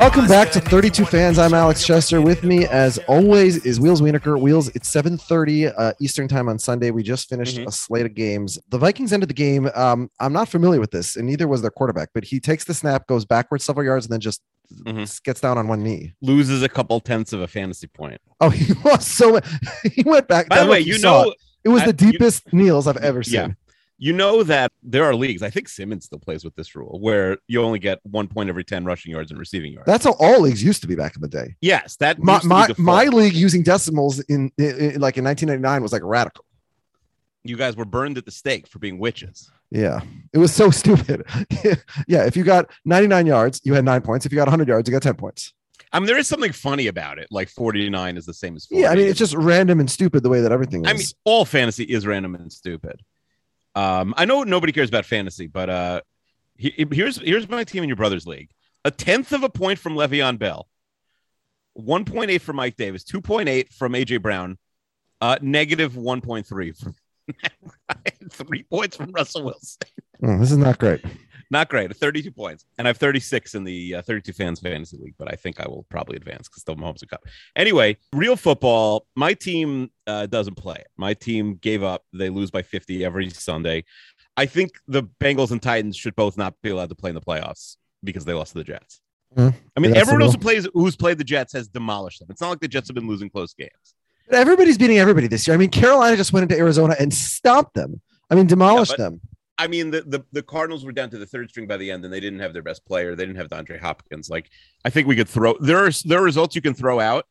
Welcome back to 32 fans. I'm Alex Chester. With me, as always, is Wheels Wienerker. Wheels, it's 7:30 uh, Eastern time on Sunday. We just finished Mhm. a slate of games. The Vikings ended the game. Um, I'm not familiar with this, and neither was their quarterback. But he takes the snap, goes backwards several yards, and then just Mhm. gets down on one knee. loses a couple tenths of a fantasy point. Oh, he lost so. He went back. By the way, you know, it. it was I- the you- deepest kneels I've ever seen. Yeah. You know that there are leagues. I think Simmons still plays with this rule where you only get one point every ten rushing yards and receiving yards. That's how all leagues used to be back in the day. yes, that My my, my league using decimals in, in, in- like in 1999 was like radical. You guys were burned at the stake for being witches. Yeah, it was so stupid. yeah, if you got 99 yards, you had nine points. If you got 100 yards, you got 10 points. I mean, there is something funny about it. Like forty nine is the same as 40. Yeah, I mean, it's just random and stupid the way that everything is. I mean, all fantasy is random and stupid. Um, I know nobody cares about fantasy, but uh, he, here's here's my team in your brother's league: a tenth of a point from Le'Veon Bell, one point eight from Mike Davis, two point eight from AJ Brown, uh, negative one point three from three points from Russell Wilson. Oh, this is not great. Not great. 32 points. And I have 36 in the uh, 32 fans fantasy league, but I think I will probably advance because the Mahomes cup. Anyway, real football. My team uh, doesn't play. My team gave up. They lose by 50 every Sunday. I think the Bengals and Titans should both not be allowed to play in the playoffs because they lost to the Jets. Mhm. I mean, that's everyone else who plays who's played the Jets has demolished them. It's not like the Jets have been losing close games. Everybody's beating everybody this year. I mean, Carolina just went into Arizona and stopped them. I mean, demolished but- them. I mean, the, the the Cardinals were down to the third string by the end, and they didn't have their best player. They didn't have DeAndre Hopkins. Like, I think we could throw there are there are results you can throw out.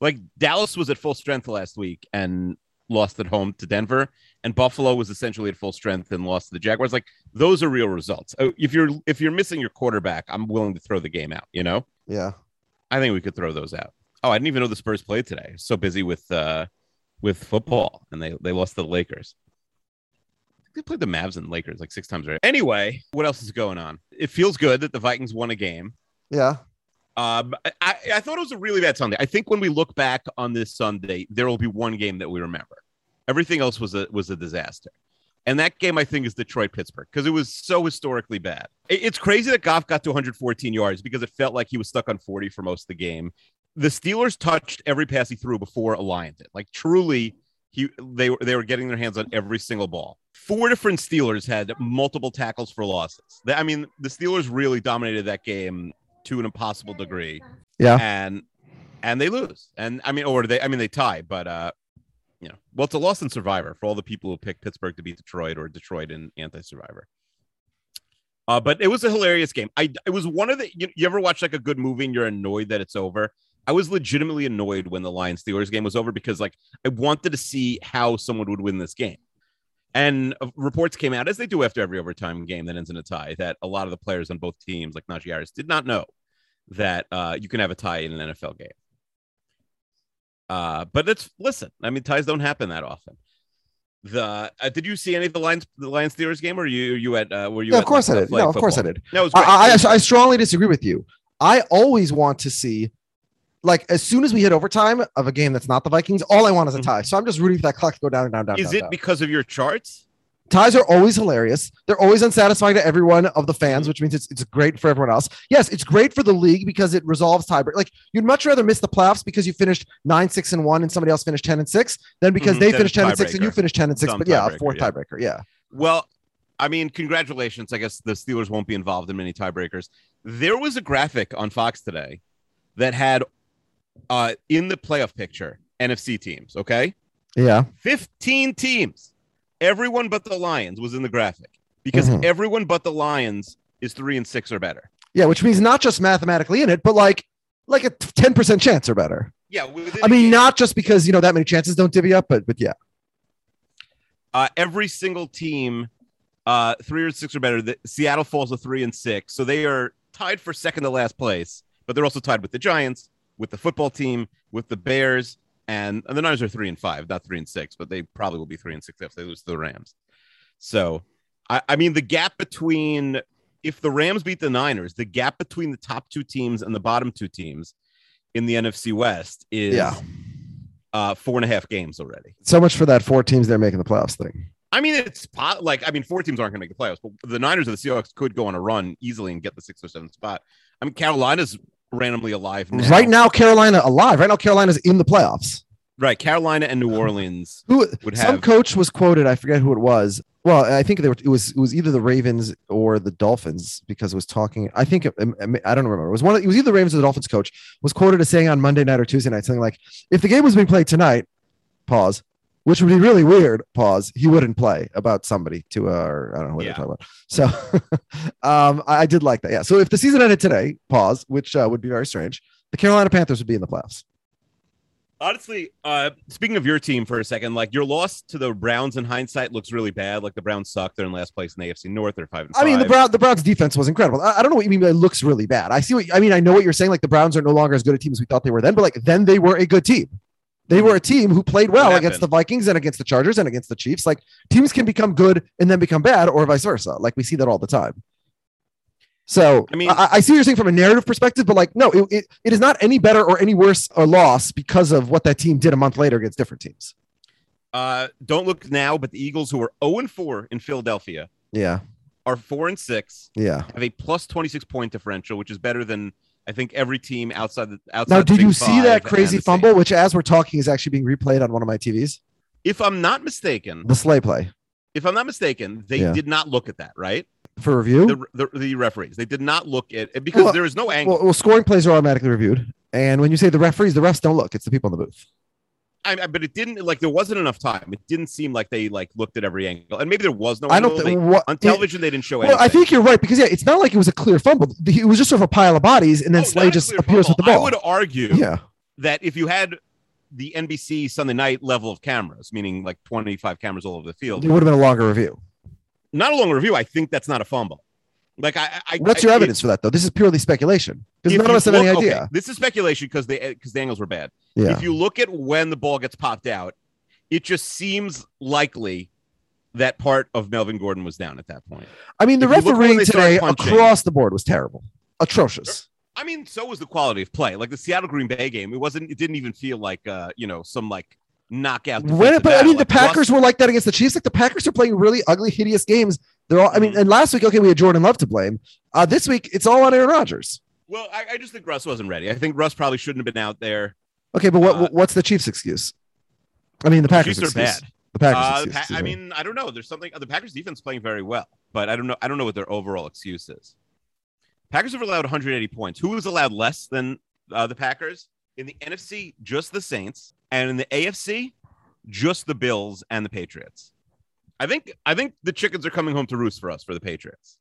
Like Dallas was at full strength last week and lost at home to Denver, and Buffalo was essentially at full strength and lost to the Jaguars. Like, those are real results. Oh, If you're if you're missing your quarterback, I'm willing to throw the game out. You know, Yeah. I think we could throw those out. Oh, I didn't even know the Spurs played today. So busy with uh with football, and they they lost to the Lakers. They played the Mavs and Lakers like six times right. Anyway, what else is going on? It feels good that the Vikings won a game. Yeah. Um, I, I thought it was a really bad Sunday. I think when we look back on this Sunday, there will be one game that we remember. Everything else was a was a disaster. And that game, I think, is Detroit Pittsburgh because it was so historically bad. It- It's crazy that Goff got to 114 yards because it felt like he was stuck on 40 for most of the game. The Steelers touched every pass he threw before a Lion did. Like truly, he they were they were getting their hands on every single ball. Four different Steelers had multiple tackles for losses. I mean, the Steelers really dominated that game to an impossible degree Yeah. and and they lose and i mean or they i mean they tie but uh you know well it's a loss in survivor for all the people who pick pittsburgh to beat detroit or detroit in anti-survivor uh but it was a hilarious game i it was one of the you, you ever watch like a good movie and you're annoyed that it's over i was legitimately annoyed when the lions steelers game was over because like i wanted to see how someone would win this game and uh, reports came out as they do after every overtime game that ends in a tie that a lot of the players on both teams like najee harris did not know that uh, you can have a tie in an NFL game. Uh, but it's listen. I mean, ties don't happen that often. The uh, did you see any of the Lions the Lions Steelers game? Or you you at uh, were you? Of course I did. No, of course I did. No, it was great. I, I, I strongly disagree with you. I always want to see, like, as soon as we hit overtime of a game that's not the Vikings, all I want is a Mhm. tie. So I'm just rooting for that clock to go down and down, down. Is down, it down. because of your charts? Ties are always hilarious. They're always unsatisfying to everyone of the fans, which means it's, it's great for everyone else. Yes, it's great for the league because it resolves tiebreak. Like you'd much rather miss the playoffs because you finished nine, six, and one, and somebody else finished ten and six, than because Mhm, they finished ten and six and you finished ten and six. Some But yeah, a fourth yeah. tiebreaker. Yeah. Well, I mean, congratulations. I guess the Steelers won't be involved in many tiebreakers. There was a graphic on Fox today that had uh in the playoff picture NFC teams, okay? Yeah. 15 teams. Everyone but the Lions was in the graphic because Mhm. everyone but the Lions is 3 and 6 or better. Yeah. Which means not just mathematically in it, but like like a ten percent chance or better. Yeah, I mean, not just because you know that many chances don't divvy up, but but yeah. uh, every single team uh, 3 or 6 or better. The, Seattle falls to 3 and 6. So they are tied for second to last place, but they're also tied with the Giants, with the football team, with the Bears, and, and the Niners are 3 and 5, not 3 and 6, but they probably will be 3 and 6 if they lose to the Rams. So, I, I mean, the gap between if the Rams beat the Niners, the gap between the top two teams and the bottom two teams in the NFC West is Yeah. uh, four and a half games already. So much for that four teams they're making the playoffs thing. I mean, it's po- like I mean, four teams aren't going to make the playoffs, but the Niners or the Seahawks could go on a run easily and get the sixth or seventh spot. I mean, Carolina's randomly alive now. Right now, Carolina alive. Right now, Carolina's in the playoffs. Right, Carolina and New um, Orleans. Who Would some coach was quoted? I forget who it was. Well, I think they were, it was it was either the Ravens or the Dolphins because it was talking. I think it- I don't remember. It was one. Of, it was either the Ravens or the Dolphins coach was quoted as saying on Monday night or Tuesday night something like, "If the game was being played tonight, pause." Which would be really weird. Pause. He wouldn't play about somebody to, uh, or I don't know what Yeah. they're talking about. So, um, I, I did like that. Yeah. So if the season ended today, pause, which uh, would be very strange, the Carolina Panthers would be in the playoffs. Honestly, uh, speaking of your team for a second, like your loss to the Browns in hindsight looks really bad. Like the Browns suck; they're in last place in the AFC North. They're five. And I mean, the five. Brown the Browns defense was incredible. I, I don't know what you mean by it looks really bad. I see what I mean. I know what you're saying. Like the Browns are no longer as good a team as we thought they were then, but like then they were a good team. They were a team who played well against the? Vikings and against the Chargers and against the Chiefs. Like teams can become good and then become bad, or vice versa. Like we see that all the time. So I mean- I, I see what you're saying from a narrative perspective, but like no, it, it, it is not any better or any worse or loss because of what that team did a month later against different teams. Uh, don't look now, but the Eagles, who are zero and four in Philadelphia, Yeah, are four and six. yeah. Have a plus twenty six point differential, which is better than I think every team outside the outside. Now, did you see that crazy fumble, Saints. which as we're talking is actually being replayed on one of my TVs? If I'm not mistaken, The Slay play if I'm not mistaken, they Yeah. did not look at that, right? for review. The, the, the referees they did not look at it because Well- there is no angle. Well, well, scoring plays are automatically reviewed. And when you say the referees, the refs don't look. It's the people in the booth. I, I- but it didn't like there wasn't enough time. It didn't seem like they like looked at every angle, and maybe there was no. I don't think on television they didn't show Well, anything. I think you're right because yeah, it's not like it was a clear fumble. It was just sort of a pile of bodies, and then Oh, Slay just appears with the ball. I would argue yeah, that if you had the NBC Sunday night level of cameras, meaning like 25 cameras all over the field, it would have been a longer review. not a long review, I think that's not a fumble. Like I, I What's I- your it- evidence for that, though? This is purely speculation because none of us have any look- okay, idea. this is speculation because they because the angles were bad. Yeah, If you look at when the ball gets popped out, it just seems likely that part of Melvin Gordon was down at that point. I mean, the if you look when refereeing today across the board was terrible, atrocious. I mean, so was the quality of play. Like the Seattle Green Bay game, it wasn't. It didn't even feel like uh, you know some like knockout. When, but I battle. mean, the Like, Russ- Packers were like that against the Chiefs. Like the Packers are playing really ugly, hideous games. They're all. I mean, Mhm. and last week, okay, we had Jordan Love to blame. Uh, this week, it's all on Aaron Rodgers. Well, I, I just think Russ wasn't ready. I think Russ probably shouldn't have been out there. Okay, but what Uh, what's the Chiefs' excuse? I mean, the Packers' Chiefs are excuse. bad. The Packers. Uh, the excuse, Pa- I mean, I don't know. There's something. The Packers defense playing very well, but I don't know. I don't know what their overall excuse is. Packers have allowed 180 points. Who has allowed less than uh, the Packers in the NFC? Just the Saints, and in the AFC, just the Bills and the Patriots. I think. I think the chickens are coming home to roost for us for the Patriots.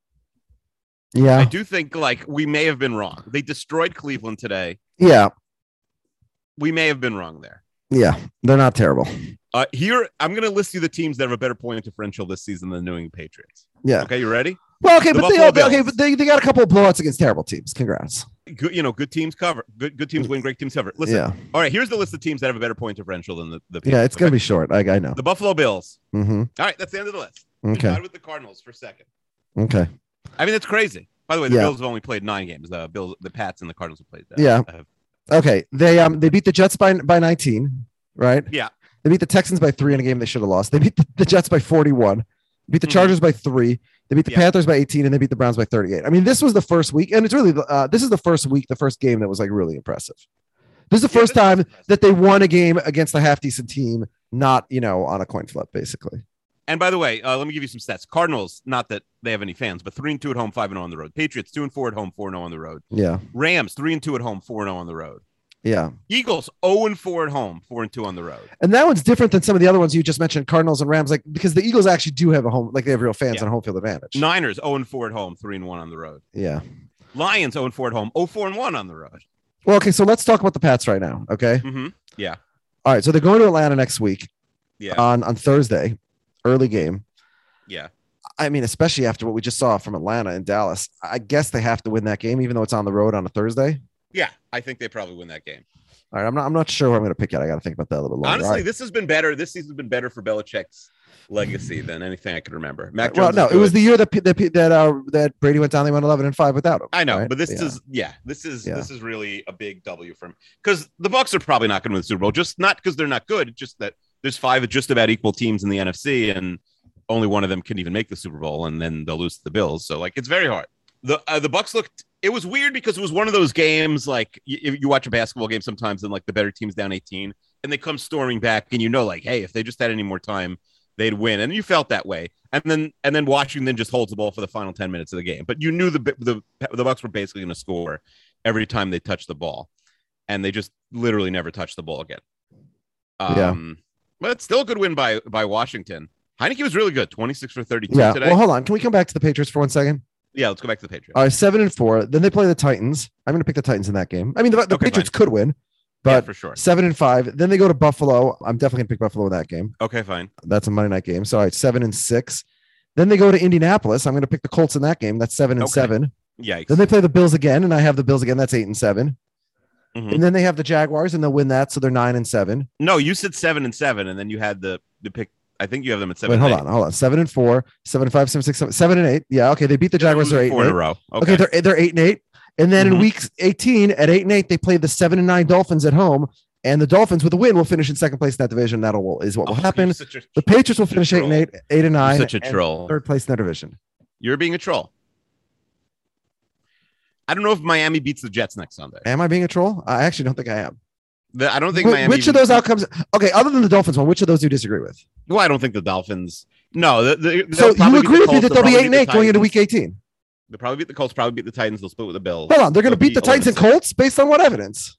Yeah. I do think like we may have been wrong. They destroyed Cleveland today. yeah, We may have been wrong there. yeah. They're not terrible. Uh, here, I'm going to list you the teams that have a better point differential this season than the New England Patriots. Yeah. Okay, you ready? Well, okay, The but they okay, but they, they got a couple of blowouts against terrible teams. Congrats. Good, you know, good teams cover. Good, good teams win. Great teams cover. Listen, yeah, all right. Here's the list of teams that have a better point differential than the the. yeah. It's gonna be short. I, I know. the Buffalo Bills. hmm All right, that's the end of the list. Okay. Tied with the Cardinals for second. Okay. I mean, that's crazy. By the way, the Yeah. Bills have only played nine games. The Bills, the Pats, and the Cardinals have played. Uh, Yeah. have- Okay. They um they beat the Jets by by 19, right? Yeah. They beat the Texans by three in a game they should have lost. They beat the, the Jets by 41. Beat the Mhm. Chargers by three. They beat the Yeah. Panthers by 18, and they beat the Browns by 38. I mean, this was the first week, and it's really the- uh, this is the first week, the first game that was like really impressive. This is the Yeah, first time that they won a game against a half decent team, not you know on a coin flip, basically. And by the way, uh, let me give you some stats. Cardinals, not that they have any fans, but three and two at home, five and zero on the road. Patriots, two and four at home, four and zero on the road. Yeah, Rams, three and two at home, four and zero on the road. Yeah, Eagles, zero and four at home, four and two on the road. and that one's different than some of the other ones you just mentioned, Cardinals and Rams, like because the Eagles actually do have a home, like they have real fans Yeah. and a home field advantage. Niners, zero and four at home, three and one on the road. Yeah. Lions, zero and four at home, 0 4 and one on the road. Well, okay, so let's talk about the Pats right now. Okay. Mm-hmm. Yeah, All right, so they're going to Atlanta next week yeah, on on Thursday, early game. yeah. I mean, especially after what we just saw from Atlanta and Dallas, I guess they have to win that game, even though it's on the road on a Thursday. Yeah, I think they probably win that game. All right, I'm not. I'm not sure who I'm going to pick yet. I got to think about that a little bit longer. Honestly, right. this has been better. This season's been better for Belichick's legacy than anything I can remember. Mac well, Jones no, it was the year that that that uh, that Brady went down. They went 11 and five without him. I know, right? but this Yeah. is yeah, this is Yeah. this is really a big W for him because the Bucs are probably not going to win the Super Bowl. Just not because they're not good, just that there's five just about equal teams in the NFC, and only one of them can even make the Super Bowl, and then they'll lose to the Bills. So like, it's very hard. The uh, the Bucs looked. It was weird because it was one of those games like you, you watch a basketball game sometimes, and like the better team's down 18, and they come storming back, and you know, like, hey, if they just had any more time, they'd win, and you felt that way. And then and then Washington just holds the ball for the final 10 minutes of the game, but you knew the the the Bucs were basically going to score every time they touched the ball, and they just literally never touched the ball again. Yeah. Um, but it's still a good win by by Washington. Heinicke was really good, 26 for 32 yeah. today. Well, hold on. Can we come back to the Patriots for one second? Yeah, let's go back to the Patriots. All right, seven and four. Then they play the Titans. I'm going to pick the Titans in that game. I mean, the, the Okay, Patriots could win, yeah, but for sure. seven and five. Then they go to Buffalo. I'm definitely going to pick Buffalo in that game. Okay, fine. That's a Monday night game. So all right, seven and six. Then they go to Indianapolis. I'm going to pick the Colts in that game. That's seven and Okay. seven. Yikes. Then they play the Bills again, and I have the Bills again. That's eight and 7 Mhm. And then they have the Jaguars, and they'll win that, so they're nine and seven. No, you said seven and seven, and then you had the the pick. I think you have them at seven. Wait, hold and on, hold on. Seven and four, seven and five, seven, six, seven, seven and eight. Yeah, okay. They beat the. Jaguars. They're eight. four in a eight. row. Okay, Okay. they're they're eight and eight. And then in Mhm. week 18 at eight and eight, they play the seven and nine Dolphins at home. And the Dolphins with a win will finish in second place in that division. That'll is what will Oh, happen. a- The Patriots will finish eight and eight, eight and You're nine. such a troll. Third place in that division. You're being a troll. I don't know if Miami beats the Jets next Sunday. Am I being a troll? I actually don't think I am. The- I don't think Wh- Miami. which of those outcomes? Okay, other than the Dolphins one, which of those do you disagree with? Well, I don't think the Dolphins. No, the, the, So you agree with me that they'll be eight and eight going into week 18? They'll probably beat the Colts. Probably beat the Titans. They'll split with the Bills. Hold on, they're going to beat the Titans and Colts based on what evidence?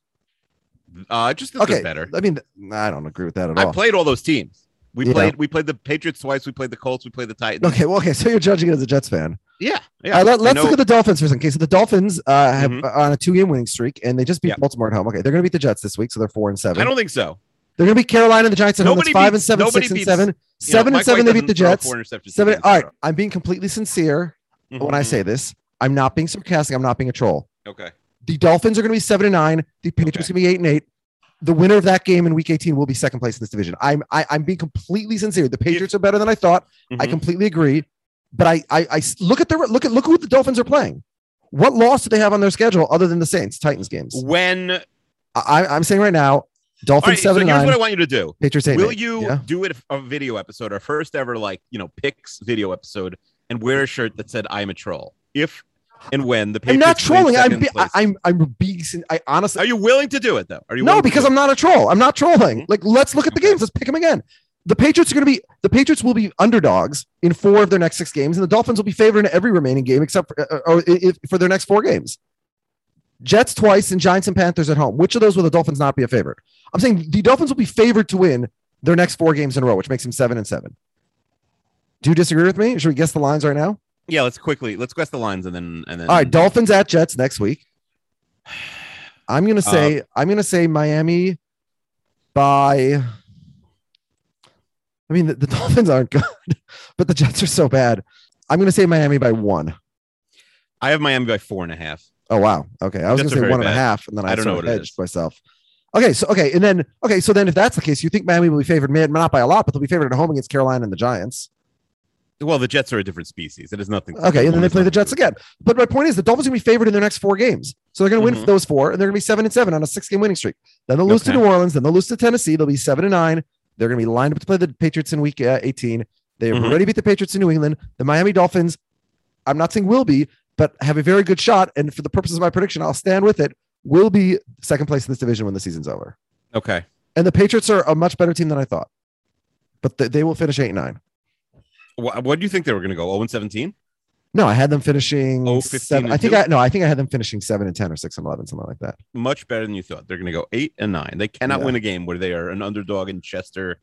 Uh, just Okay, better. I mean, I don't agree with that at all. I played all those teams. We Yeah. played. We played the Patriots twice. We played the Colts. We played the Titans. Okay, well, okay, so you're judging it as a Jets fan. Yeah. Yeah. Right, let, I us know- look at the Dolphins for a second. Okay, so the Dolphins uh, have Mhm. on a two-game winning streak, and they just beat Yeah. Baltimore at home. Okay, they're going to beat the Jets this week, so they're four and seven. I don't think so. They're going to beat Carolina and the Giants at home. That's Nobody five and seven, nobody six and beats- seven, know, seven Mike and seven. White They beat the Jets. Seven. All right, I'm being completely sincere when I say this. I'm not being sarcastic. I'm not being a troll. Okay. The Dolphins are going to be seven and nine. The Patriots are going to be eight and eight. The winner of that game in Week 18 will be second place in this division. I'm I, I'm being completely sincere. The Patriots are better than I thought. I Mhm. completely agree. But I, I look at their look at look who the Dolphins are playing. What loss do they have on their schedule other than the Saints Titans games? When I, I'm saying right now, Dolphins right, so here's what I want you to do. Patriots eight. Will eight. you Yeah. do it a video episode, our first ever like you know picks video episode, and wear a shirt that said "I'm a troll"? If and when the I'm not trolling. I'm be, I. I'm I'm being. I honestly Are you willing to do it though? Are you no because I'm not a troll. I'm not trolling. Mhm. Like let's look at the Okay. games. Let's pick them again. The Patriots are going to be the Patriots will be underdogs in four of their next six games, and the Dolphins will be favored in every remaining game except for, uh, or if, for their next four games. Jets twice and Giants and Panthers at home. Which of those will the Dolphins not be a favorite? I'm saying the Dolphins will be favored to win their next four games in a row, which makes them seven and seven. Do you disagree with me? Should we guess the lines right now? Yeah, let's quickly let's guess the lines and then and then. All right, Dolphins at Jets next week. I'm Uh, gonna say I'm gonna say Miami by. I mean, the, the Dolphins aren't good, but the Jets are so bad. I'm gonna say Miami by one. I have Miami by four and a half. Oh wow. Okay, I was Jets gonna say one and a half, and then I, I don't know what it hedged myself. Okay, so okay, and then okay, so then if that's the case, you think Miami will be favored, not by a lot, but they'll be favored at home against Carolina and the Giants. Well, the Jets are a different species. It is nothing. Okay, and then they play the Jets to again. But my point is, the Dolphins are going to be favored in their next four games, so they're going to win Mhm. those four, and they're going to be seven and seven on a six-game winning streak. Then they'll lose to New Orleans, then they'll lose to Tennessee. They'll be seven and nine. They're going to be lined up to play the Patriots in Week uh, 18. They've Mhm. already beat the Patriots in New England. The Miami Dolphins, I'm not saying will be, but have a very good shot. And for the purposes of my prediction, I'll stand with it. Will be second place in this division when the season's over. Okay. And the Patriots are a much better team than I thought, but th- they will finish eight and nine. What, what do you think they were going to go? 0 and 17? No, I had them finishing. Oh, 15 seven, I think two? I no, I think I had them finishing seven and ten or six and eleven, something like that. Much better than you thought. They're going to go 8 and 9. They cannot Yeah. win a game where they are an underdog in Chester.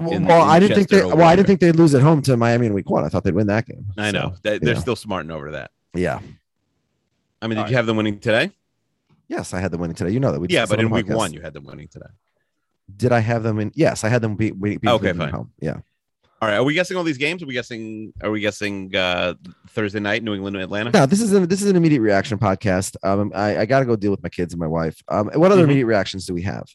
Well, In- well, in I didn't think they. Chester Well, I didn't there. think they'd lose at home to Miami in Week One. I thought they'd win that game. I know. So, They, they're yeah. still smarting over that. Yeah. I mean, did All you have them winning today? Yes, I had them winning today. You know that we. Yeah, but in week one, you had them winning today. did I have them in? Yes, I had them beat. beat, beat Okay, fine. home. Yeah. All right. Are we guessing all these games? Are we guessing? Are we guessing uh, Thursday night, New England, Atlanta? No, this is an this is an immediate reaction podcast. Um, I, I got to go deal with my kids and my wife. Um, what other Mhm. immediate reactions do we have?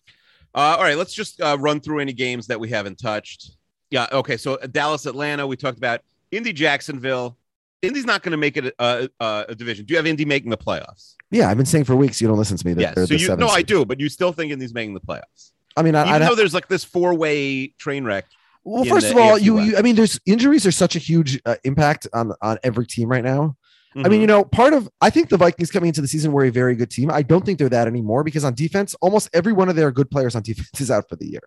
Uh, all right. Let's just uh, run through any games that we haven't touched. Yeah. Okay. So uh, Dallas, Atlanta. We talked about Indy, Jacksonville. Indy's not going to make it a, a, a division. Do you have Indy making the playoffs? Yeah, I've been saying for weeks you don't listen to me. That Yeah. So the you no, I do, but you still think Indy's making the playoffs, I mean, I, even I'd though have- there's like this four way train wreck. Well, first of all, AFC you, you, I mean, there's injuries are such a huge uh, impact on on every team right now. I mean, you mm-hmm. know, part of I think the Vikings coming into the season were a very good team. I don't think they're that anymore because on defense, almost every one of their good players on defense is out for the year,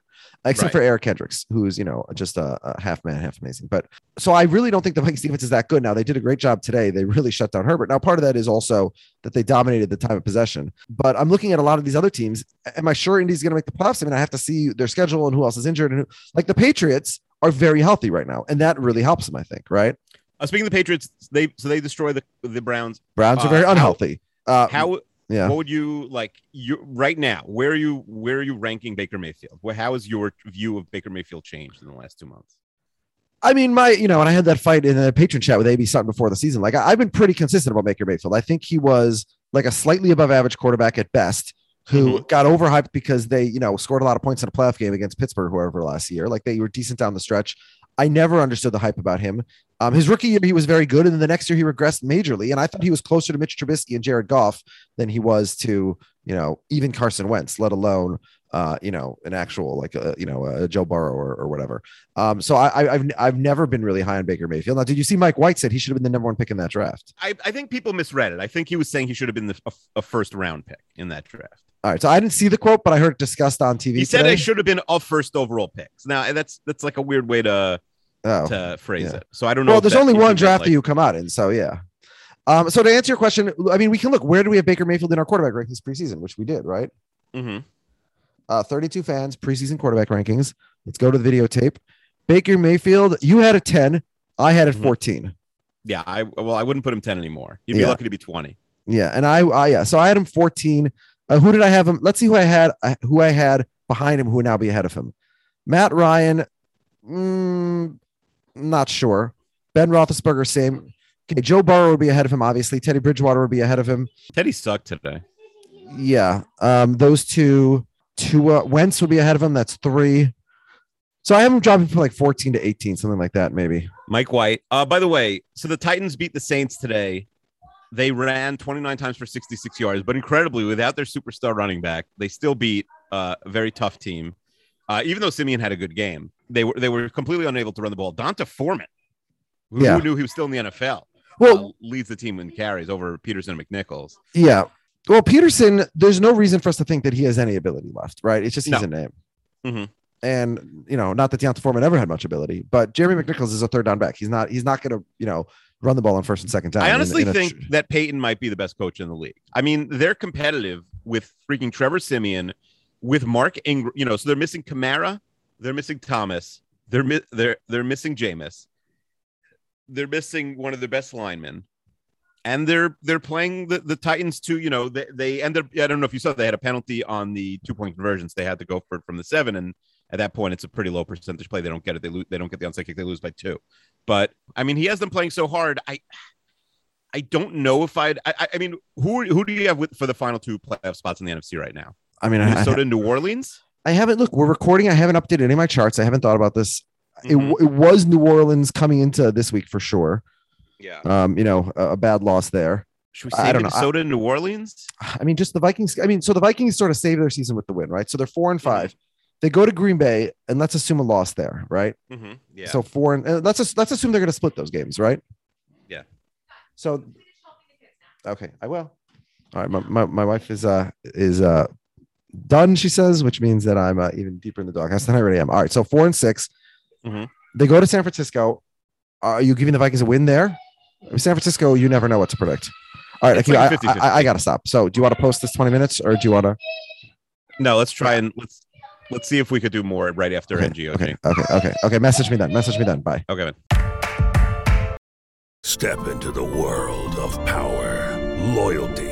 except Right. for Eric Kendricks, who's you know just a, a half man, half amazing. But so I really don't think the Vikings defense is that good. Now they did a great job today. They really shut down Herbert. Now part of that is also that they dominated the time of possession. But I'm looking at a lot of these other teams. Am I sure Indy's going to make the playoffs? I mean, I have to see their schedule and who else is injured and who, like the Patriots are very healthy right now, and that really helps them. I think. Right? Uh, speaking of the Patriots, they so they destroy the the Browns. Browns are Uh, very how- unhealthy. Uh, How yeah. what would you like you right now? Where are you where are you ranking Baker Mayfield? Where how has your view of Baker Mayfield changed in the last two months? I mean, my, you know, and I had that fight in the Patreon chat with AB Sutton before the season. Like, I, I've been pretty consistent about Baker Mayfield. I think he was like a slightly above average quarterback at best, who Mhm. got overhyped because they, you know, scored a lot of points in a playoff game against Pittsburgh, whoever last year. Like, they were decent down the stretch. I never understood the hype about him. Um, his rookie year, he was very good, and then the next year he regressed majorly. And I thought he was closer to Mitch Trubisky and Jared Goff than he was to, you know, even Carson Wentz, let alone, uh, you know, an actual like, a, you know, a Joe Burrow or, or whatever. Um, so I, I, I've I've never been really high on Baker Mayfield. Now, did you see Mike White said he should have been the number one pick in that draft? I, I think people misread it. I think he was saying he should have been the, a, a first round pick in that draft. All right, so I didn't see the quote, but I heard it discussed on TV. He said today. they should have been a first overall pick. Now that's that's like a weird way to Oh. to phrase yeah. it. So I don't know. Well, there's only one draft like- that you come out in, so yeah. Um, so to answer your question, I mean, we can look. Where do we have Baker Mayfield in our quarterback rankings preseason, which we did, right? Mhm. Uh, 32 fans preseason quarterback rankings. Let's go to the videotape. Baker Mayfield, you had a 10. I had it Mhm. 14. Yeah, I well, I wouldn't put him ten anymore. You'd be Yeah. lucky to be twenty. Yeah, and I, I yeah, so I had him 14. Uh, who did I have him? Let's see who I had. Uh, who I had behind him. Who would now be ahead of him? Matt Ryan. Mm, not sure. Ben Roethlisberger, same. Okay, Joe Burrow would be ahead of him. Obviously, Teddy Bridgewater would be ahead of him. Teddy sucked today. Yeah, um, those two. Two. Uh, Wentz would be ahead of him. That's three. So I have him dropping from like 14 to 18, something like that, maybe. Mike White. Uh, by the way, so the Titans beat the Saints today. They ran 29 times for 66 yards, but incredibly, without their superstar running back, they still beat uh, a very tough team. Uh, even though Siemian had a good game, they were they were completely unable to run the ball. D'Onta Foreman, who, Yeah. who knew he was still in the NFL, Well, uh, leads the team in carries over Peterson and McNichols. Yeah. Well, Peterson, there's no reason for us to think that he has any ability left, right? It's just he's No. a name. Mhm. And you know, not that D'Onta Foreman ever had much ability, but Jeremy McNichols is a third down back. He's not. He's not going to, you know, run the ball on first and second down. I honestly in a think tr- that Payton might be the best coach in the league. I mean, they're competitive with freaking Trevor Siemian, with Mark Ingram. You know, so they're missing Kamara, they're missing Thomas, they're mi- they're they're missing Jameis, they're missing one of their best linemen, and they're they're playing the, the Titans too. You know, they they ended. I don't know if you saw they had a penalty on the two point conversions. They had to go for it from the seven, and at that point, it's a pretty low percentage play. They don't get it. They lose. They don't get the onside kick. They lose by two. But I mean, he has them playing so hard. I I don't know if I'd. I, I- I mean, who who do you have with for the final two playoff spots in the NFC right now? I mean, I, Minnesota, New Orleans. I haven't look. We're recording. I haven't updated any of my charts. I haven't thought about this. It, Mhm. w- it was New Orleans coming into this week for sure. Yeah. Um, you know, a, a bad loss there. Should we I say don't know. Minnesota, New Orleans? I mean, just the Vikings. I mean, so the Vikings sort of saved their season with the win, right? So they're four and Mm-hmm. 5 They go to Green Bay, and let's assume a loss there, right? Mhm. Yeah. So four and uh, let's just, let's assume they're going to split those games, right? Yeah. So, okay, I will. All right, my, my, my wife is uh is uh done. She says, which means that I'm uh, even deeper in the doghouse than I already am. All right, so four and 6 Mhm. They go to San Francisco. Are you giving the Vikings a win there? San Francisco, you never know what to predict. All right, It's like 50-50. I, I gotta stop. So, do you want to post this 20 minutes, or do you want to? no, let's try and let's let's see if we could do more right after Okay, NGOG. okay, okay, okay, okay. Message me then. Message me then. Bye. Okay, man. Step into the world of power, loyalty,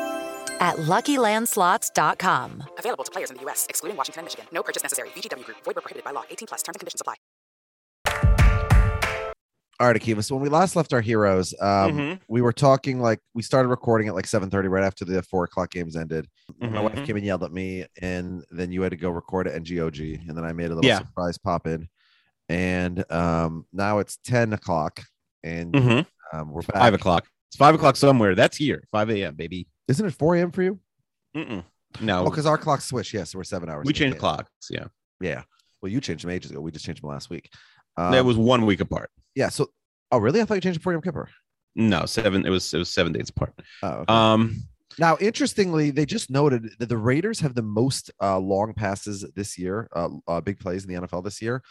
at LuckyLandSlots.com. Available to players in the U.S., excluding Washington and Michigan. No purchase necessary. VGW Group. Void where prohibited by law. 18 plus. Terms and conditions apply. All right, Akiva. So when we last left our heroes, um, Mhm. we were talking like we started recording at like 7:30 right after the four o'clock games ended. My wife Mhm. came and yelled at me, and then you had to go record at NGOG, and then I made a little Yeah. surprise pop in, and um, now it's 10 o'clock, and Mhm. um, we're back. Five o'clock. It's five o'clock somewhere. That's here. Five a.m. Baby. Isn't it 4 a.m. for you? Mm-mm. No, Oh, because our clocks switch. Yes, we're seven hours. we changed clocks. Yeah, Yeah. Well, you changed them ages ago. We just changed them last week. Um, that was one week apart. yeah. So, oh, really? I thought you changed it for Yom Kippur. No, seven. It was it was seven days apart. Oh, okay. Um, Now, interestingly, they just noted that the Raiders have the most uh, long passes this year, uh, uh, big plays in the NFL this year.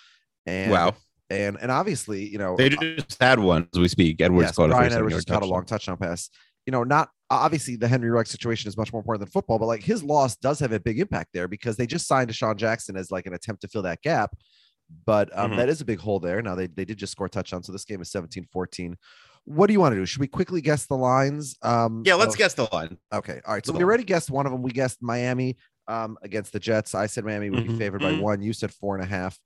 And wow. and and obviously, you know, They uh, just had one as we speak. Edwards yes, caught a Bryan 37 Edwards caught a long touchdown pass. You know, not obviously the Henry Ruggs situation is much more important than football, but like his loss does have a big impact there because they just signed DeSean Jackson as like an attempt to fill that gap. But um, Mhm. that is a big hole there. Now they, they did just score a touchdown. So this game is 17 14. What do you want to do? Should we quickly guess the lines? Um, Yeah, let's of- guess the line. Okay. All right. So we already guessed one of them. We guessed Miami um, against the Jets. I said Miami would be Mhm, favored by mhm. one. You said four and a half.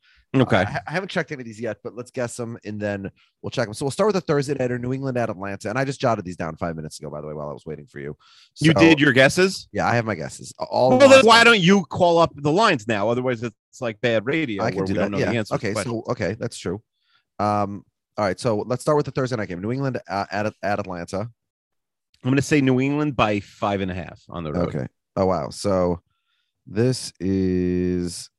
Okay. I, I haven't checked any of these yet, but let's guess them and then we'll check them. So we'll start with the Thursday nighter, New England at Atlanta. And I just jotted these down five minutes ago, by the way, while I was waiting for you. you did your guesses. Yeah, I have my guesses. All Well, then why don't you call up the lines now? Otherwise, it's like bad radio I can do we that? don't know Yeah. the answer. Okay. So okay, that's true. Um. All right. So let's start with the Thursday night game. New England uh, at at Atlanta. I'm going to say New England by five and a half on the road. Okay. Oh wow. So this is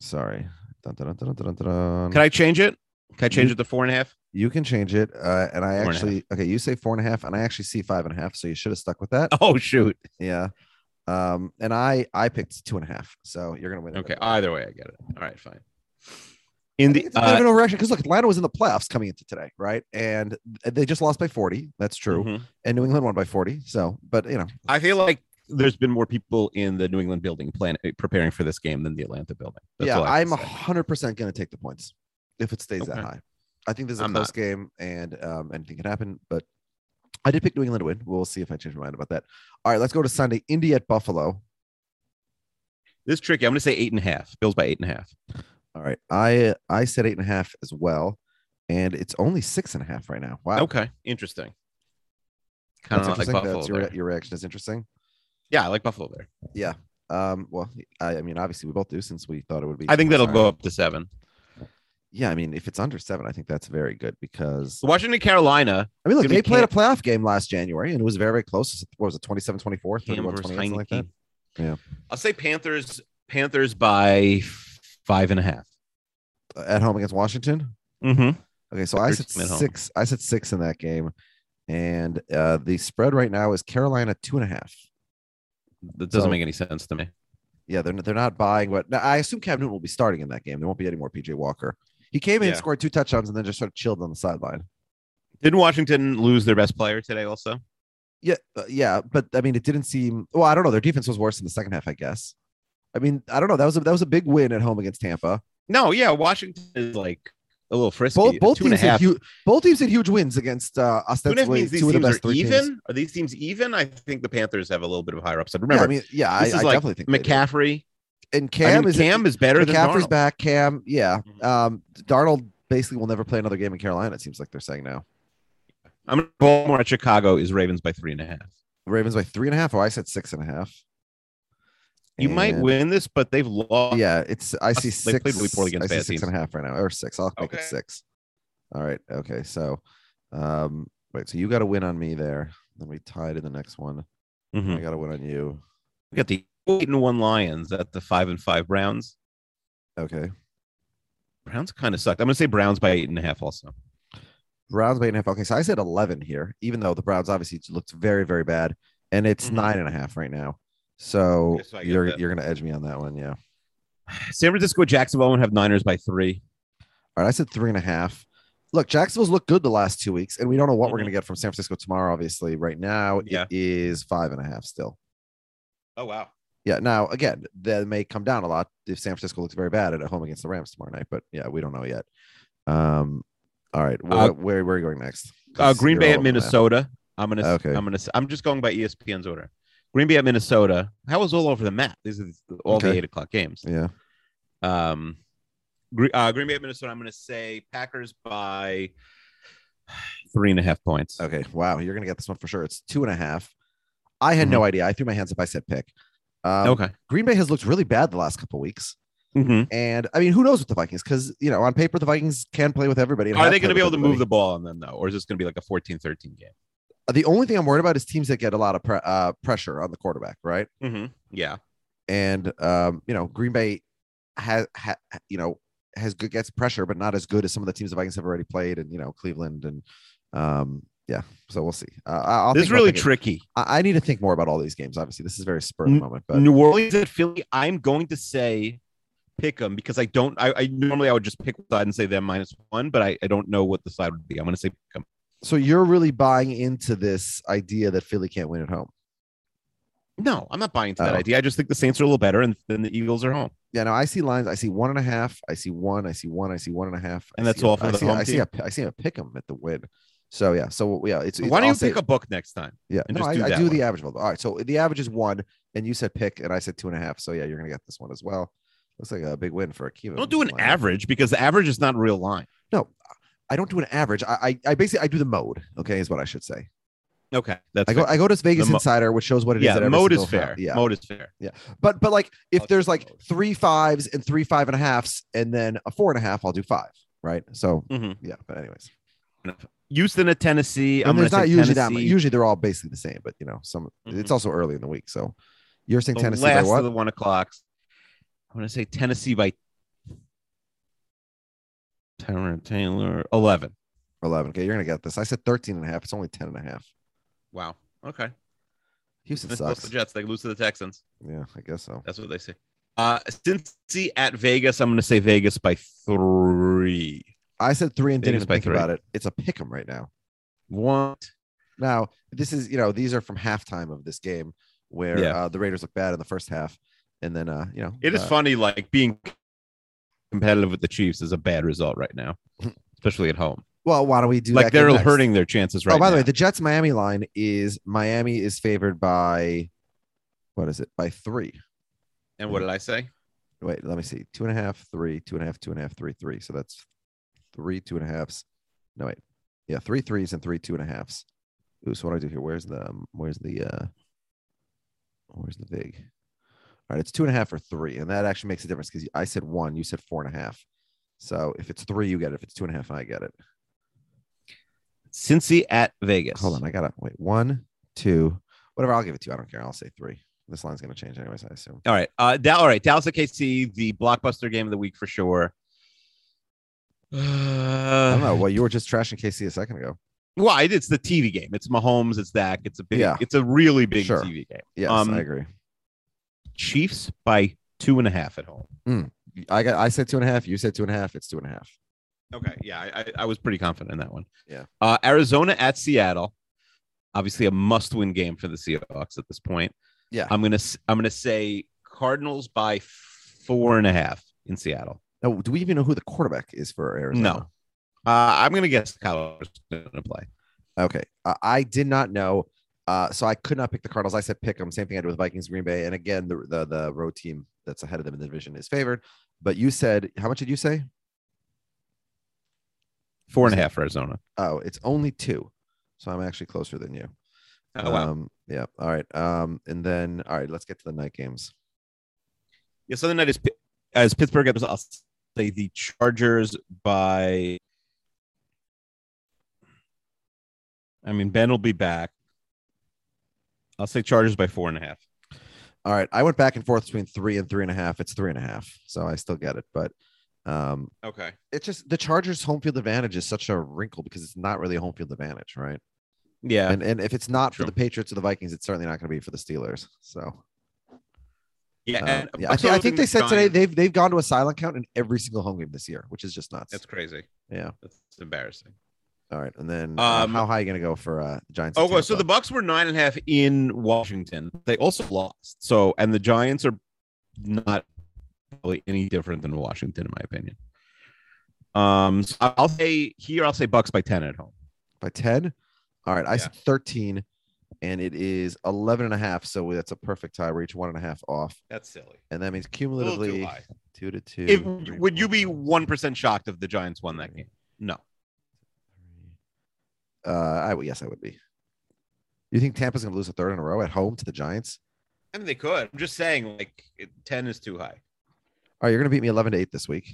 sorry. Dun, dun, dun. Can I change it? Can I change You- it to four and a half? You can change it. Uh, and I Four and actually okay. You say four and a half, and I actually see five and a half. So you should have stuck with that. Oh shoot. Yeah. Um. And I I picked two and a half. So you're gonna win. it. Okay. Either way, I get it. All right, fine. In the it's a bit of uh, an overreaction because look, Atlanta was in the playoffs coming into today, right? And they just lost by 40. That's true. mhm. And New England won by 40. So, but you know, I feel like there's been more people in the New England building plan preparing for this game than the Atlanta building. That's yeah, I'm hundred percent going to take the points if it stays that high. I think this is a I'm close not. game and um, anything can happen. But I did pick New England to win. We'll see if I change my mind about that. All right, let's go to Sunday. Indy at Buffalo. This is tricky. I'm going to say eight and a half. Bills by eight and a half. All right, I I said eight and a half as well, and it's only six and a half right now. Wow, Okay, interesting. Kind of like interesting. Buffalo. That's your, your reaction is interesting. Yeah, I like Buffalo there. Yeah. Um. Well, I, I mean, obviously, we both do since we thought it would be. I think that'll go up to seven. Yeah, I mean, if it's under seven, I think that's very good because Washington, Carolina. I mean, look, they played a playoff game last January and it was very, very close. What was it, 27 24, Cam 31 28, like that? Yeah. I'll say Panthers. Panthers by five and a half. Uh, At home against Washington. Mm-hmm. Okay, so I said six. I said six in that game, and uh, the spread right now is Carolina two and a half. That doesn't So- make any sense to me. Yeah, they're they're not buying. But now, I assume Cam Newton will be starting in that game. There won't be any more PJ Walker. He came in, Yeah. scored two touchdowns, and then just sort of chilled on the sideline. Didn't Washington lose their best player today? Also, Yeah, uh, yeah, but I mean, it didn't seem. Well, I don't know. Their defense was worse in the second half, I guess. I mean, I don't know. That was a, that was a big win at home against Tampa. no, yeah, Washington is like a little frisky. Both both a teams had huge, both teams had huge wins against uh, Two and a half ostensibly two of the teams best are even. teams. Are these teams even? I think the Panthers have a little bit of higher upside. Yeah, Remember, I mean, yeah, I, this I is like definitely think. McCaffrey. and Cam I mean, is Cam is better McCaffrey's back. Cam, yeah. Mhm. Um, Darnold basically will never play another game in Carolina. It seems like they're saying now. I'm gonna Baltimore at Chicago is Ravens by three and a half. Ravens by three and a half. Oh, I said six and a half. You might win this, but they've lost. Yeah, it's I see six. They played really poorly against I see six and a half right now, or six. I'll make it Okay. six. All right. Okay. So, um, wait. So you got to win on me there. Then we tied in the next one. Mhm. I got to win on you. We got the eight and one Lions at the five and five Browns. Okay. Browns kind of sucked. I'm gonna say Browns by eight and a half. Also, Browns by eight and a half. Okay. So I said eleven here, even though the Browns obviously looked very, very bad, and it's Mhm. nine and a half right now. So so you're that. you're gonna edge me on that one. Yeah. San Francisco, Jacksonville would have Niners by three. All right, I said three and a half. Look, Jacksonville's looked good the last two weeks, and we don't know what we're Mhm. going to get from San Francisco tomorrow. Obviously, right now Yeah. it is five and a half still. Oh wow. Yeah. Now again, that may come down a lot if San Francisco looks very bad at home against the Rams tomorrow night. But yeah, we don't know yet. Um. All right. Where Uh, where, where are you going next? Uh, 'Cause Green Bay at over the map. Minnesota. I'm gonna. Okay. I'm gonna. I'm just going by ESPN's order. Green Bay at Minnesota. That was all over the map. These are all the eight o'clock games. Yeah. Um, uh, Green Bay at Minnesota. I'm gonna say Packers by three and a half points. Okay. Wow. You're going to get this one for sure. It's two and a half. I had no idea. I threw my hands up. I said pick. Um, Mm-hmm. okay. Green Bay has looked really bad the last couple weeks. hmm And I mean, who knows with the Vikings? Because you know, on paper, the Vikings can play with everybody. Are they going to be able to move the ball on them though, or is this going to be like a 14-13 game? The only thing I'm worried about is teams that get a lot of pre- uh, pressure on the quarterback, right? Mm-hmm. Yeah. And um, you know, Green Bay has, ha, you know, has good gets pressure, but not as good as some of the teams the Vikings have already played, and you know, Cleveland and um, yeah. So we'll see. Uh, I'll this is really tricky. I, I need to think more about all these games. Obviously, this is very spur of the moment, but New Orleans at Philly. I'm going to say pick them because I don't. I, I normally I would just pick side and say them minus one, but I, I don't know what the side would be. I'm going to say pick 'em. So you're really buying into this idea that Philly can't win at home. No, I'm not buying into that Oh. idea. I just think the Saints are a little better, and then the Eagles are home. Yeah, no, I see lines. I see one and a half. I see one. I see one. I see one and a half. I And that's see a- all for I the see, home I see a, I see a pick 'em at the win. So yeah, so yeah, it's. it's Why don't I'll you say- pick a book next time? Yeah, and no, just I, do I do the average. All right, so the average is one, and you said pick, and I said two and a half. So yeah, you're gonna get this one as well. Looks like a big win for Akiva. Don't do an Line. average because the average is not a real line. No, I don't do an average. I, I, I basically I do the mode. Okay, is what I should say. Okay, that's I go fair. I go to Vegas mo- Insider, which shows what it is. yeah, mode is fair. Yeah, mode is fair. Yeah, but but like if I'll there's like mode. three fives and three five and a halves, and then a four and a half, I'll do five. Right. So Mhm. yeah, but anyways. Houston at Tennessee. I'm and there's gonna not say usually that much. Tennessee. Usually they're all basically the same, but you know, some it's Mhm. also early in the week. So you're saying the Tennessee by what? of the one o'clocks. I'm going to say Tennessee by Taylor Taylor eleven. 11. Okay, you're gonna get this. I said 13 and a half. It's only 10 and a half. Wow. Okay. Houston sucks. the Jets. They lose to the Texans. Yeah, I guess so. That's what they say. Uh, Cincy at Vegas. I'm going to say Vegas by three. I said three and didn't even think three. about it. It's a pick 'em right now. What? Now, this is you know, these are from halftime of this game where Yeah. uh, the Raiders look bad in the first half, and then uh, you know, It is uh, funny, like being competitive with the Chiefs is a bad result right now, especially at home. Well, why don't we do like that they're next? hurting their chances right oh, by the way, the Jets Miami line is Miami is favored by what is it? By three. and what did I say? Wait, let me see. Two and a half, three, two and a half, two and a half, three, three. So that's three two and a halves. No, wait. Yeah, three threes and three two and a halves. Ooh, so what do I do here? Where's the um, where's the uh where's the vig? All right, it's two and a half or three, and that actually makes a difference because I said one, you said four and a half. So if it's three, you get it. If it's two and a half, I get it. Cincy at Vegas. Hold on, I gotta wait. One, two, whatever. I'll give it to you. I don't care. I'll say three. This line's gonna change anyways. I assume. All right. Uh, Dal- all right. Dallas at KC, the blockbuster game of the week for sure. I don't know. Uh, Well, you were just trashing KC a second ago. why? It's the TV game. It's Mahomes. It's Dak. It's a big. Yeah. It's a really big Sure. TV game. Yes, Um, I agree. Chiefs by two and a half at home. I got. I said two and a half. You said two and a half. It's two and a half. Okay, yeah, I, I, I was pretty confident in that one. Yeah. Uh, Arizona at Seattle, obviously a must-win game for the Seahawks at this point. Yeah. I'm gonna I'm gonna say Cardinals by four and a half in Seattle. No, do we even know who the quarterback is for Arizona? No, uh, I'm gonna guess Kyler is gonna play. Okay. Uh, I did not know. Uh, so I could not pick the Cardinals. I said pick them. Same thing I did with Vikings, Green Bay. And again, the, the the road team that's ahead of them in the division is favored. But you said how much did you say? Four and a half for Arizona. Oh, it's only two. So I'm actually closer than you. Oh, wow. Um, yeah. All right. Um, and then all right, let's get to the night games. Yeah, Southern Night is as Pittsburgh. I'll say the Chargers by. I mean, Ben will be back. I'll say Chargers by four and a half. All right. I went back and forth between three and three and a half. It's three and a half. So I still get it. But um Okay. it's just the Chargers home field advantage is such a wrinkle because it's not really a home field advantage, right? Yeah. And and if it's not for the Patriots or the Vikings, it's certainly not going to be for the Steelers. So yeah. and yeah, I, think I think they said today they've they've gone to a silent count in every single home game this year, which is just nuts. That's crazy. yeah. That's embarrassing. All right, and then uh, Um, how high are you going to go for uh, the Giants? Oh, well, so the Bucs were nine and a half in Washington. They also lost. So, and the Giants are not probably any different than Washington, in my opinion. Um, so I'll say here, I'll say Bucs by ten at home. by 10. All right, I Yeah. said 13, and it is 11 and a half. So that's a perfect tie. We're each one and a half off. That's silly. And that means cumulatively two to two. If, three, would you be one percent shocked if the Giants won that game? No. Uh, I would. Yes, I would be. You think Tampa's going to lose a third in a row at home to the Giants? I mean, they could. I'm just saying, like it, ten is too high. All right, you're going to beat me 11 to eight this week.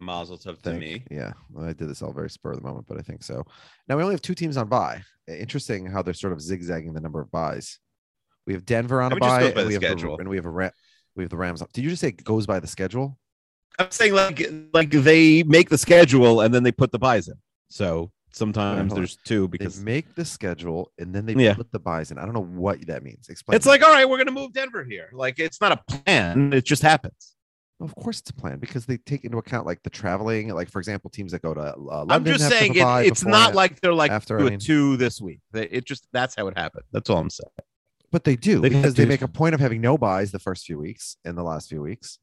Mazel tov to me. Yeah, well, I did this all very spur of the moment, but I think so. Now we only have two teams on bye. Interesting how they're sort of zigzagging the number of byes. We have Denver on I a would just bye, go by and we the, and we have a Ra- we have the Rams. Did you just say it goes by the schedule? I'm saying like like they make the schedule and then they put the byes in. So sometimes there's two because They make the schedule and then they Yeah. put the byes in. I don't know what that means. Explain. it's like all right, we're gonna move Denver here. Like it's not a plan; it just happens. of course it's a plan because they take into account like the traveling. Like for example, teams that go to uh, London. I'm just saying it, it's not like they're like after, do I a mean. two this week. They- It just that's how it happened. That's all I'm saying. but they do they because they make a point of having no byes the first few weeks and the last few weeks.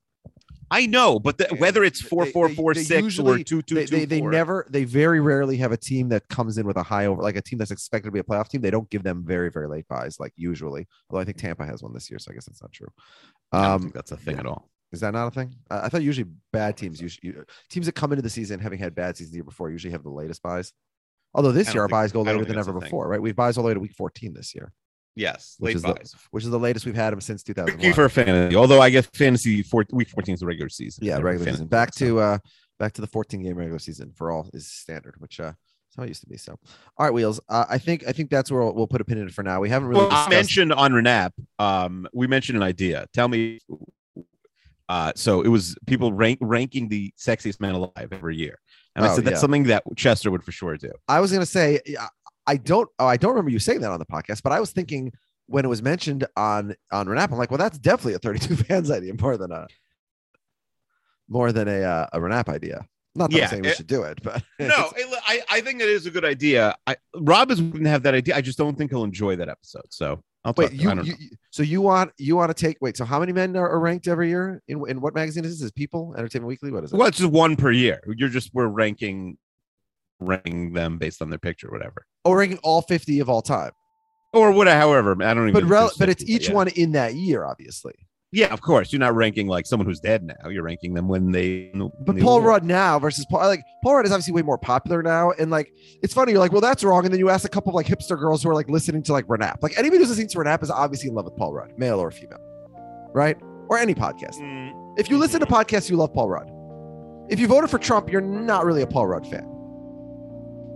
I know, but the, whether it's four They- four four they six or usually- two two they, two they, they never they very rarely have a team that comes in with a high over like a team that's expected to be a playoff team. They don't give them very very late byes like usually. Although i think tampa has one this year so i guess that's not true. I don't um think that's a thing yeah. at all. is that not a thing? I, I thought usually bad teams usually you, teams that come into the season having had bad seasons the year before usually have the latest byes. Although this year our think- byes go I later than ever a thing. before right? We've byes all the way to week 14 this year Yes, which late is the- which is the latest we've had them since Tricky 2001 for fantasy, although I guess fantasy for week 14 is the regular season. yeah regular fantasy season back to uh back to the 14 game regular season for all is standard which uh that's how it used to be so all right wheels uh, i think i think that's where we'll, we'll put a pin in it for now we haven't really well, I discussed- mentioned on Renap, um, we mentioned an idea. Tell me, uh, so it was people rank, ranking the sexiest man alive every year, and I Oh, said that's yeah. something that Chester would for sure do. i was gonna say I- don't oh i don't remember you saying that on the podcast but i was thinking when it was mentioned on on renap i'm like well that's definitely a 32 fans idea more than a more than a uh, a renap idea not that Yeah, i'm saying we it- should do it but No, it- I, I think it is a good idea. I, Rob is going to have that idea. I just don't think he'll enjoy that episode. So I'll wait you, you you- so you want you want to take wait so how many men are, are ranked every year in in what magazine is this is people entertainment weekly what is it Well, it's just one per year. You're just we're ranking ranking them based on their picture, or whatever, oh we're ranking all 50 of all time or whatever. However, I don't even. but rel- but it's each yeah. one in that year obviously Yeah, of course. You're not ranking like someone who's dead now. You're ranking them when they. But Paul Rudd now versus Paul, like Paul Rudd is obviously way more popular now, and like it's funny. You're like, well, that's wrong, and then you ask a couple of like hipster girls who are like listening to like Renap. Like anybody who's listening to Renap is obviously in love with Paul Rudd, male or female, right? Or any podcast. Mm, If you listen to podcasts, you love Paul Rudd. If you voted for Trump, you're not really a Paul Rudd fan.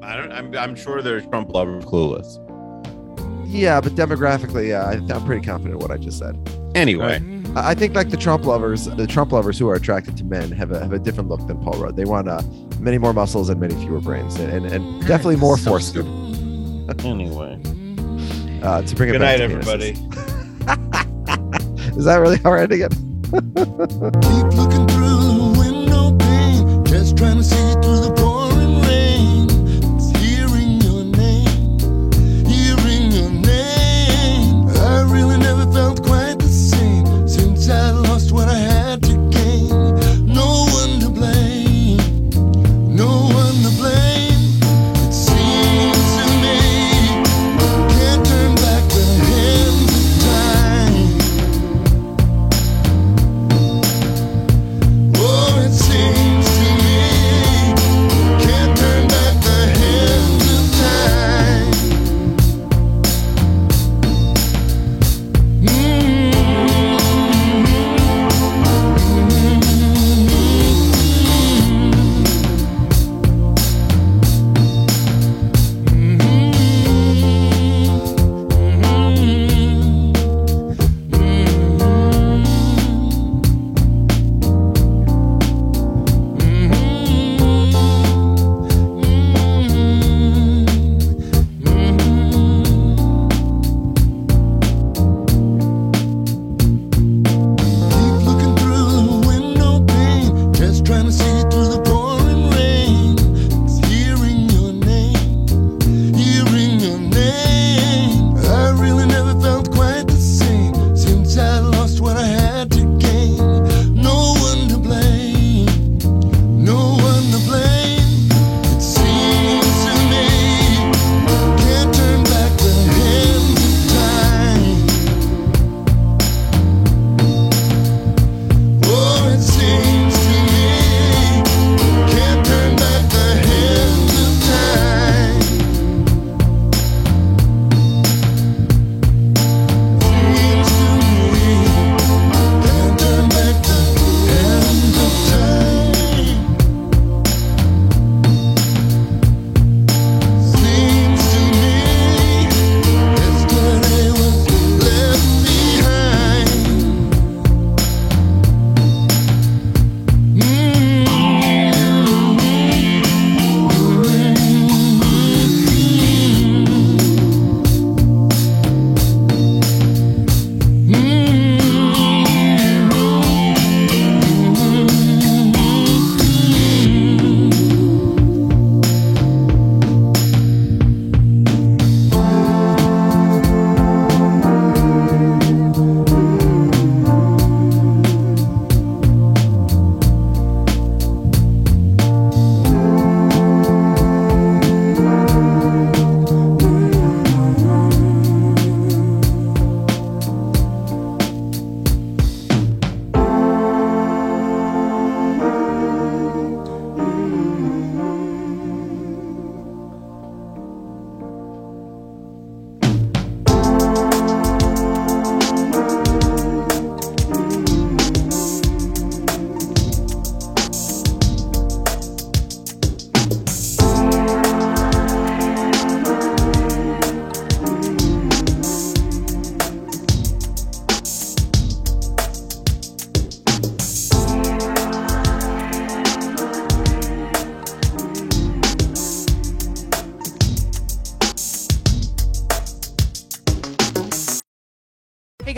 I don't. I'm, I'm sure there's Trump lovers clueless. Yeah, but demographically, yeah, I, I'm pretty confident in what I just said. Anyway, I I think like the Trump lovers, the Trump lovers who are attracted to men have a, have a different look than Paul Rudd. They want uh, many more muscles and many fewer brains, and and, and definitely more So foreskin. anyway. Uh, to bring it Good back night, to everybody. Is that really how we're ending it? Keep looking through the window pane, just trying to see